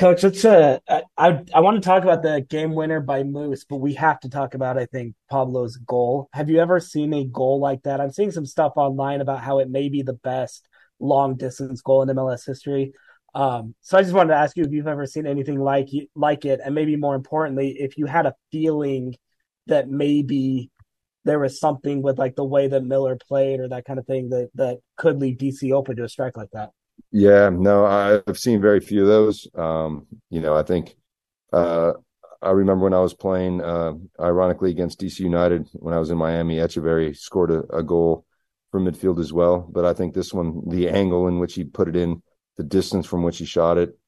Coach, let's uh, I I want to talk about the game winner by Moose, but we have to talk about I think Pablo's goal. Have you ever seen a goal like that? I'm seeing some stuff online about how it may be the best long distance goal in MLS history. Um, so I just wanted to ask you if you've ever seen anything like like it, and maybe more importantly, if you had a feeling that maybe there was something with like the way that Miller played or that kind of thing that that could leave DC open to a strike like that. Yeah, no, I've seen very few of those. Um, you know, I think uh, I remember when I was playing, uh, ironically, against DC United when I was in Miami, Etcheverry scored a, a, goal from midfield as well. But I think this one, the angle in which he put it in, the distance from which he shot it,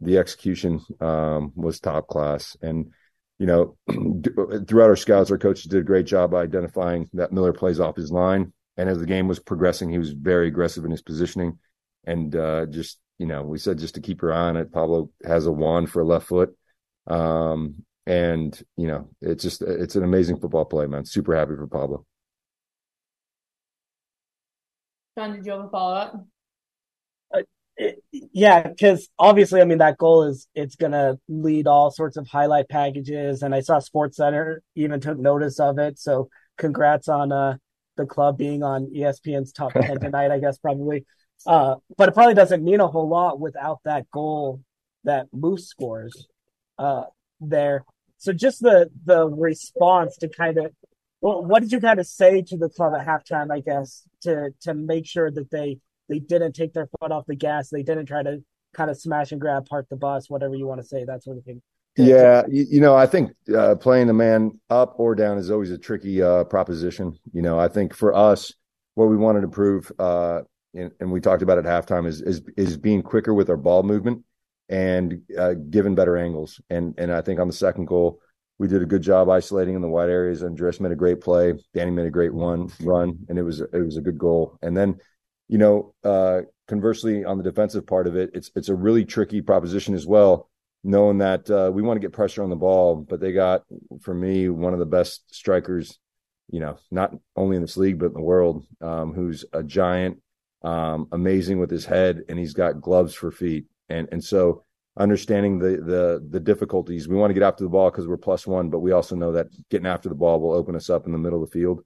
the execution um, was top class. And, you know, throughout our scouts, our coaches did a great job identifying that Miller plays off his line. And as the game was progressing, he was very aggressive in his positioning and uh, just you know, we said just to keep your eye on it. Pablo has a wand for a left foot, um, and you know, it's just it's an amazing football play, man. Super happy for Pablo. John, did you have a follow up? Uh, yeah, because obviously, I mean, that goal is it's gonna lead all sorts of highlight packages, and I saw SportsCenter even took notice of it. So, congrats on uh, the club being on ESPN's top ten tonight. I guess probably. Uh, but it probably doesn't mean a whole lot without that goal that Moose scores uh, there. So just the the response to kind of well, what did you kind of say to the club at halftime? I guess to to make sure that they they didn't take their foot off the gas, they didn't try to kind of smash and grab, park the bus, whatever you want to say, that sort of thing. Yeah, you, you know, I think uh, playing a man up or down is always a tricky uh, proposition. You know, I think for us, what we wanted to prove uh, and, and we talked about at halftime is is is being quicker with our ball movement and uh, given better angles. And and I think on the second goal, we did a good job isolating in the wide areas. Andres made a great play. Danny made a great one run, and it was it was a good goal. And then, you know, uh, conversely on the defensive part of it, it's it's a really tricky proposition as well. Knowing that uh, we want to get pressure on the ball, but they got for me one of the best strikers, you know, not only in this league but in the world, um, who's a giant um, amazing with his head, and he's got gloves for feet. And and so understanding the the the difficulties, we want to get after the ball because we're plus one, but we also know that getting after the ball will open us up in the middle of the field.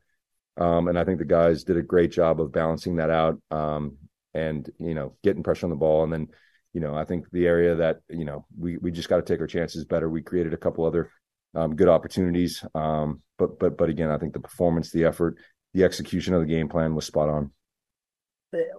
Um, and I think the guys did a great job of balancing that out, um, and you know, getting pressure on the ball, and then. You know, I think the area that you know we we just got to take our chances better. We created a couple other um, good opportunities. Um, but but but again, I think the performance, the effort, the execution of the game plan was spot on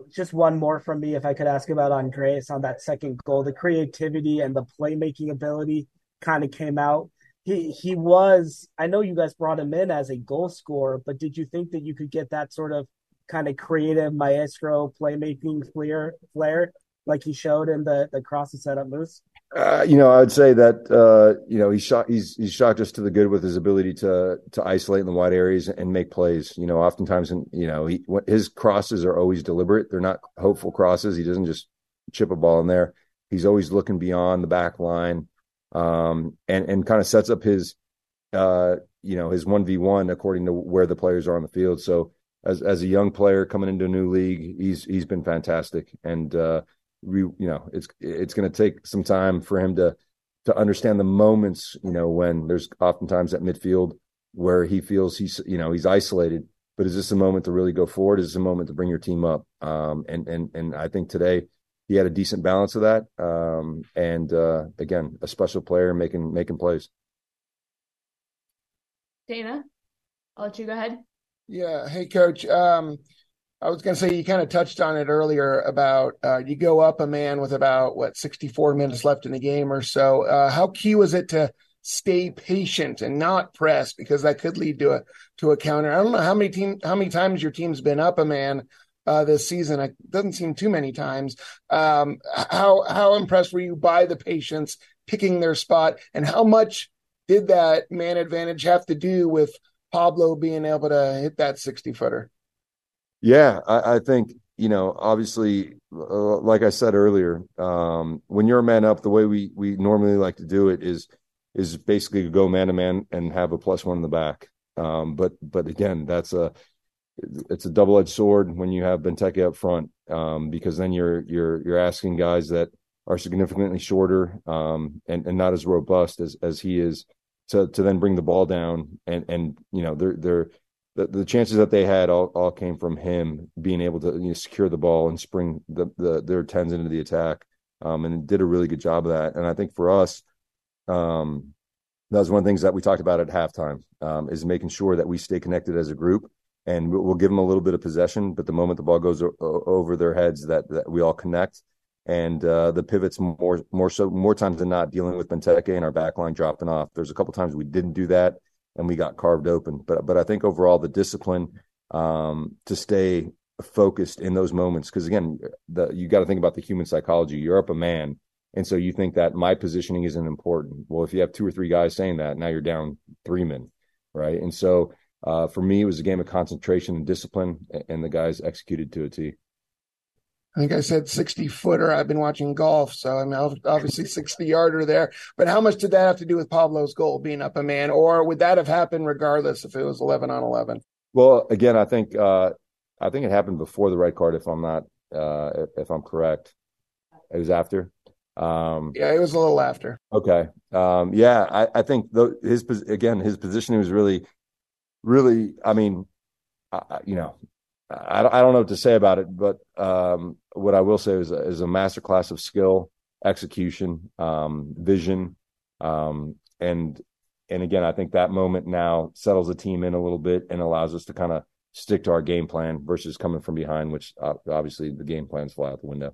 just one more from me, if I could ask about Andreas on that second goal. The creativity and the playmaking ability kind of came out. He he was. I know you guys brought him in as a goal scorer, but did you think that you could get that sort of kind of creative maestro playmaking flair flair like he showed in the the cross and setup moves? Uh, you know, I would say that uh, you know he's shot he's he's shocked us to the good with his ability to to isolate in the wide areas and make plays. You know, oftentimes, and you know, he his crosses are always deliberate. They're not hopeful crosses. He doesn't just chip a ball in there. He's always looking beyond the back line, um, and and kind of sets up his uh, you know his one v one according to where the players are on the field. So as as a young player coming into a new league, he's he's been fantastic and. We you know it's it's going to take some time for him to to understand the moments you know when there's oftentimes at midfield where he feels he's you know he's isolated. But is this a moment to really go forward? Is this a moment to bring your team up? Um, and and and I think today he had a decent balance of that. Um, and uh, again a special player making making plays. Dana I'll let you go ahead. Yeah. Hey coach. Um, I was going to say you kind of touched on it earlier about uh, you go up a man with about what 64 minutes left in the game or so. Uh, how key was it to stay patient and not press because that could lead to a to a counter? I don't know how many team how many times your team's been up a man uh, this season. It doesn't seem too many times. Um, how how impressed were you by the patience picking their spot, and how much did that man advantage have to do with Pablo being able to hit that 60 footer? Yeah, I, I think you know, obviously, uh, like I said earlier, um, when you're a man up, the way we we normally like to do it is is basically go man to man and have a plus one in the back. Um, but but again, that's a it's a double edged sword when you have Benteke up front um, because then you're you're you're asking guys that are significantly shorter um, and and not as robust as as he is to to then bring the ball down and and you know they're they're the, the chances that they had all, all came from him being able to you know, secure the ball and spring the, the their tens into the attack. Um, and did a really good job of that. And I think for us um, that was one of the things that we talked about at halftime um, is making sure that we stay connected as a group and we'll give them a little bit of possession but the moment the ball goes o- over their heads that, that we all connect. And uh, the pivots more more so more times than not dealing with Benteke and our backline dropping off. There's a couple times we didn't do that and we got carved open. But but I think overall the discipline um, to stay focused in those moments because again the, you got to think about the human psychology. You're up a man, and so you think that my positioning isn't important. Well, if you have two or three guys saying that, now you're down three men, right? And so uh, for me, it was a game of concentration and discipline, and the guys executed to a T. I think I said 60 footer. I've been watching golf, so I'm obviously 60 yarder there. But how much did that have to do with Pablo's goal being up a man, or would that have happened regardless if it was 11 on 11? Well, again, I think uh, I think it happened before the red card. If I'm not, uh, if I'm correct, it was after. Um, yeah, it was a little after. Okay. Um, yeah, I, I think the, his again his positioning was really, really. I mean, I, you know, I, I don't know what to say about it, but um, what I will say is, is a masterclass of skill, execution, um, vision, um, and and again, I think that moment now settles the team in a little bit and allows us to kind of stick to our game plan versus coming from behind, which uh, obviously the game plans fly out the window.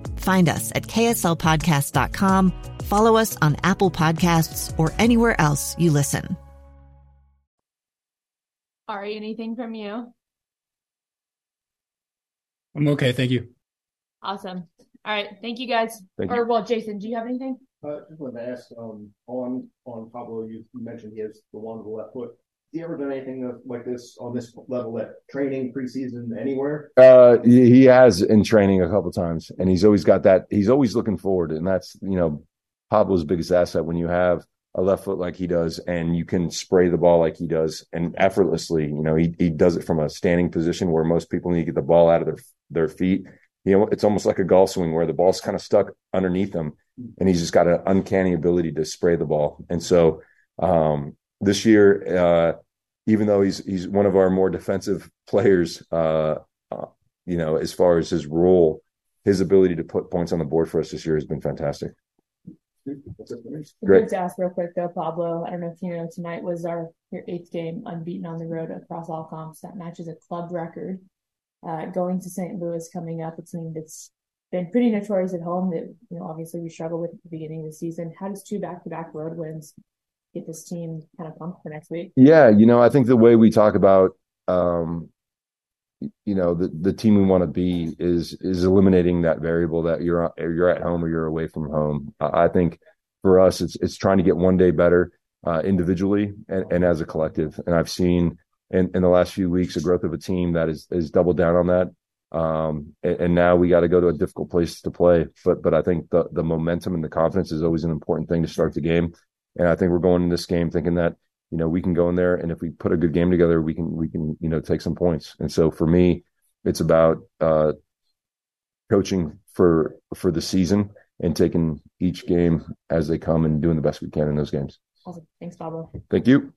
Find us at kslpodcast.com, follow us on Apple Podcasts, or anywhere else you listen. Ari, anything from you? I'm okay, thank you. Awesome. All right, thank you guys. Thank or you. well, Jason, do you have anything? Uh, just wanted to ask um, on on Pablo. You, you mentioned he has the one with the left foot he ever done anything like this on this level at training preseason anywhere? Uh, he has in training a couple times, and he's always got that. He's always looking forward, and that's you know Pablo's biggest asset when you have a left foot like he does, and you can spray the ball like he does, and effortlessly. You know, he he does it from a standing position where most people need to get the ball out of their their feet. You know, it's almost like a golf swing where the ball's kind of stuck underneath him, and he's just got an uncanny ability to spray the ball. And so, um, this year, uh, even though he's he's one of our more defensive players, uh, you know, as far as his role, his ability to put points on the board for us this year has been fantastic. Great. to ask real quick though, Pablo. I don't know if you know tonight was our your eighth game unbeaten on the road across all comps. That matches a club record. Uh, going to St. Louis coming up, it's something that's been pretty notorious at home. That you know, obviously we struggle with at the beginning of the season. How does two back to back road wins get this team kind of pumped for next week? Yeah, you know, I think the way we talk about um, you know the the team we want to be is is eliminating that variable that you're you're at home or you're away from home. I think for us, it's it's trying to get one day better uh, individually and, and as a collective. And I've seen in, in the last few weeks a growth of a team that is is doubled down on that. Um, and, and now we got to go to a difficult place to play. But but I think the the momentum and the confidence is always an important thing to start the game. And I think we're going in this game thinking that, you know, we can go in there and if we put a good game together, we can, we can, you know, take some points. And so for me, it's about, uh, coaching for, for the season and taking each game as they come and doing the best we can in those games. Awesome. Thanks, Pablo. Thank you.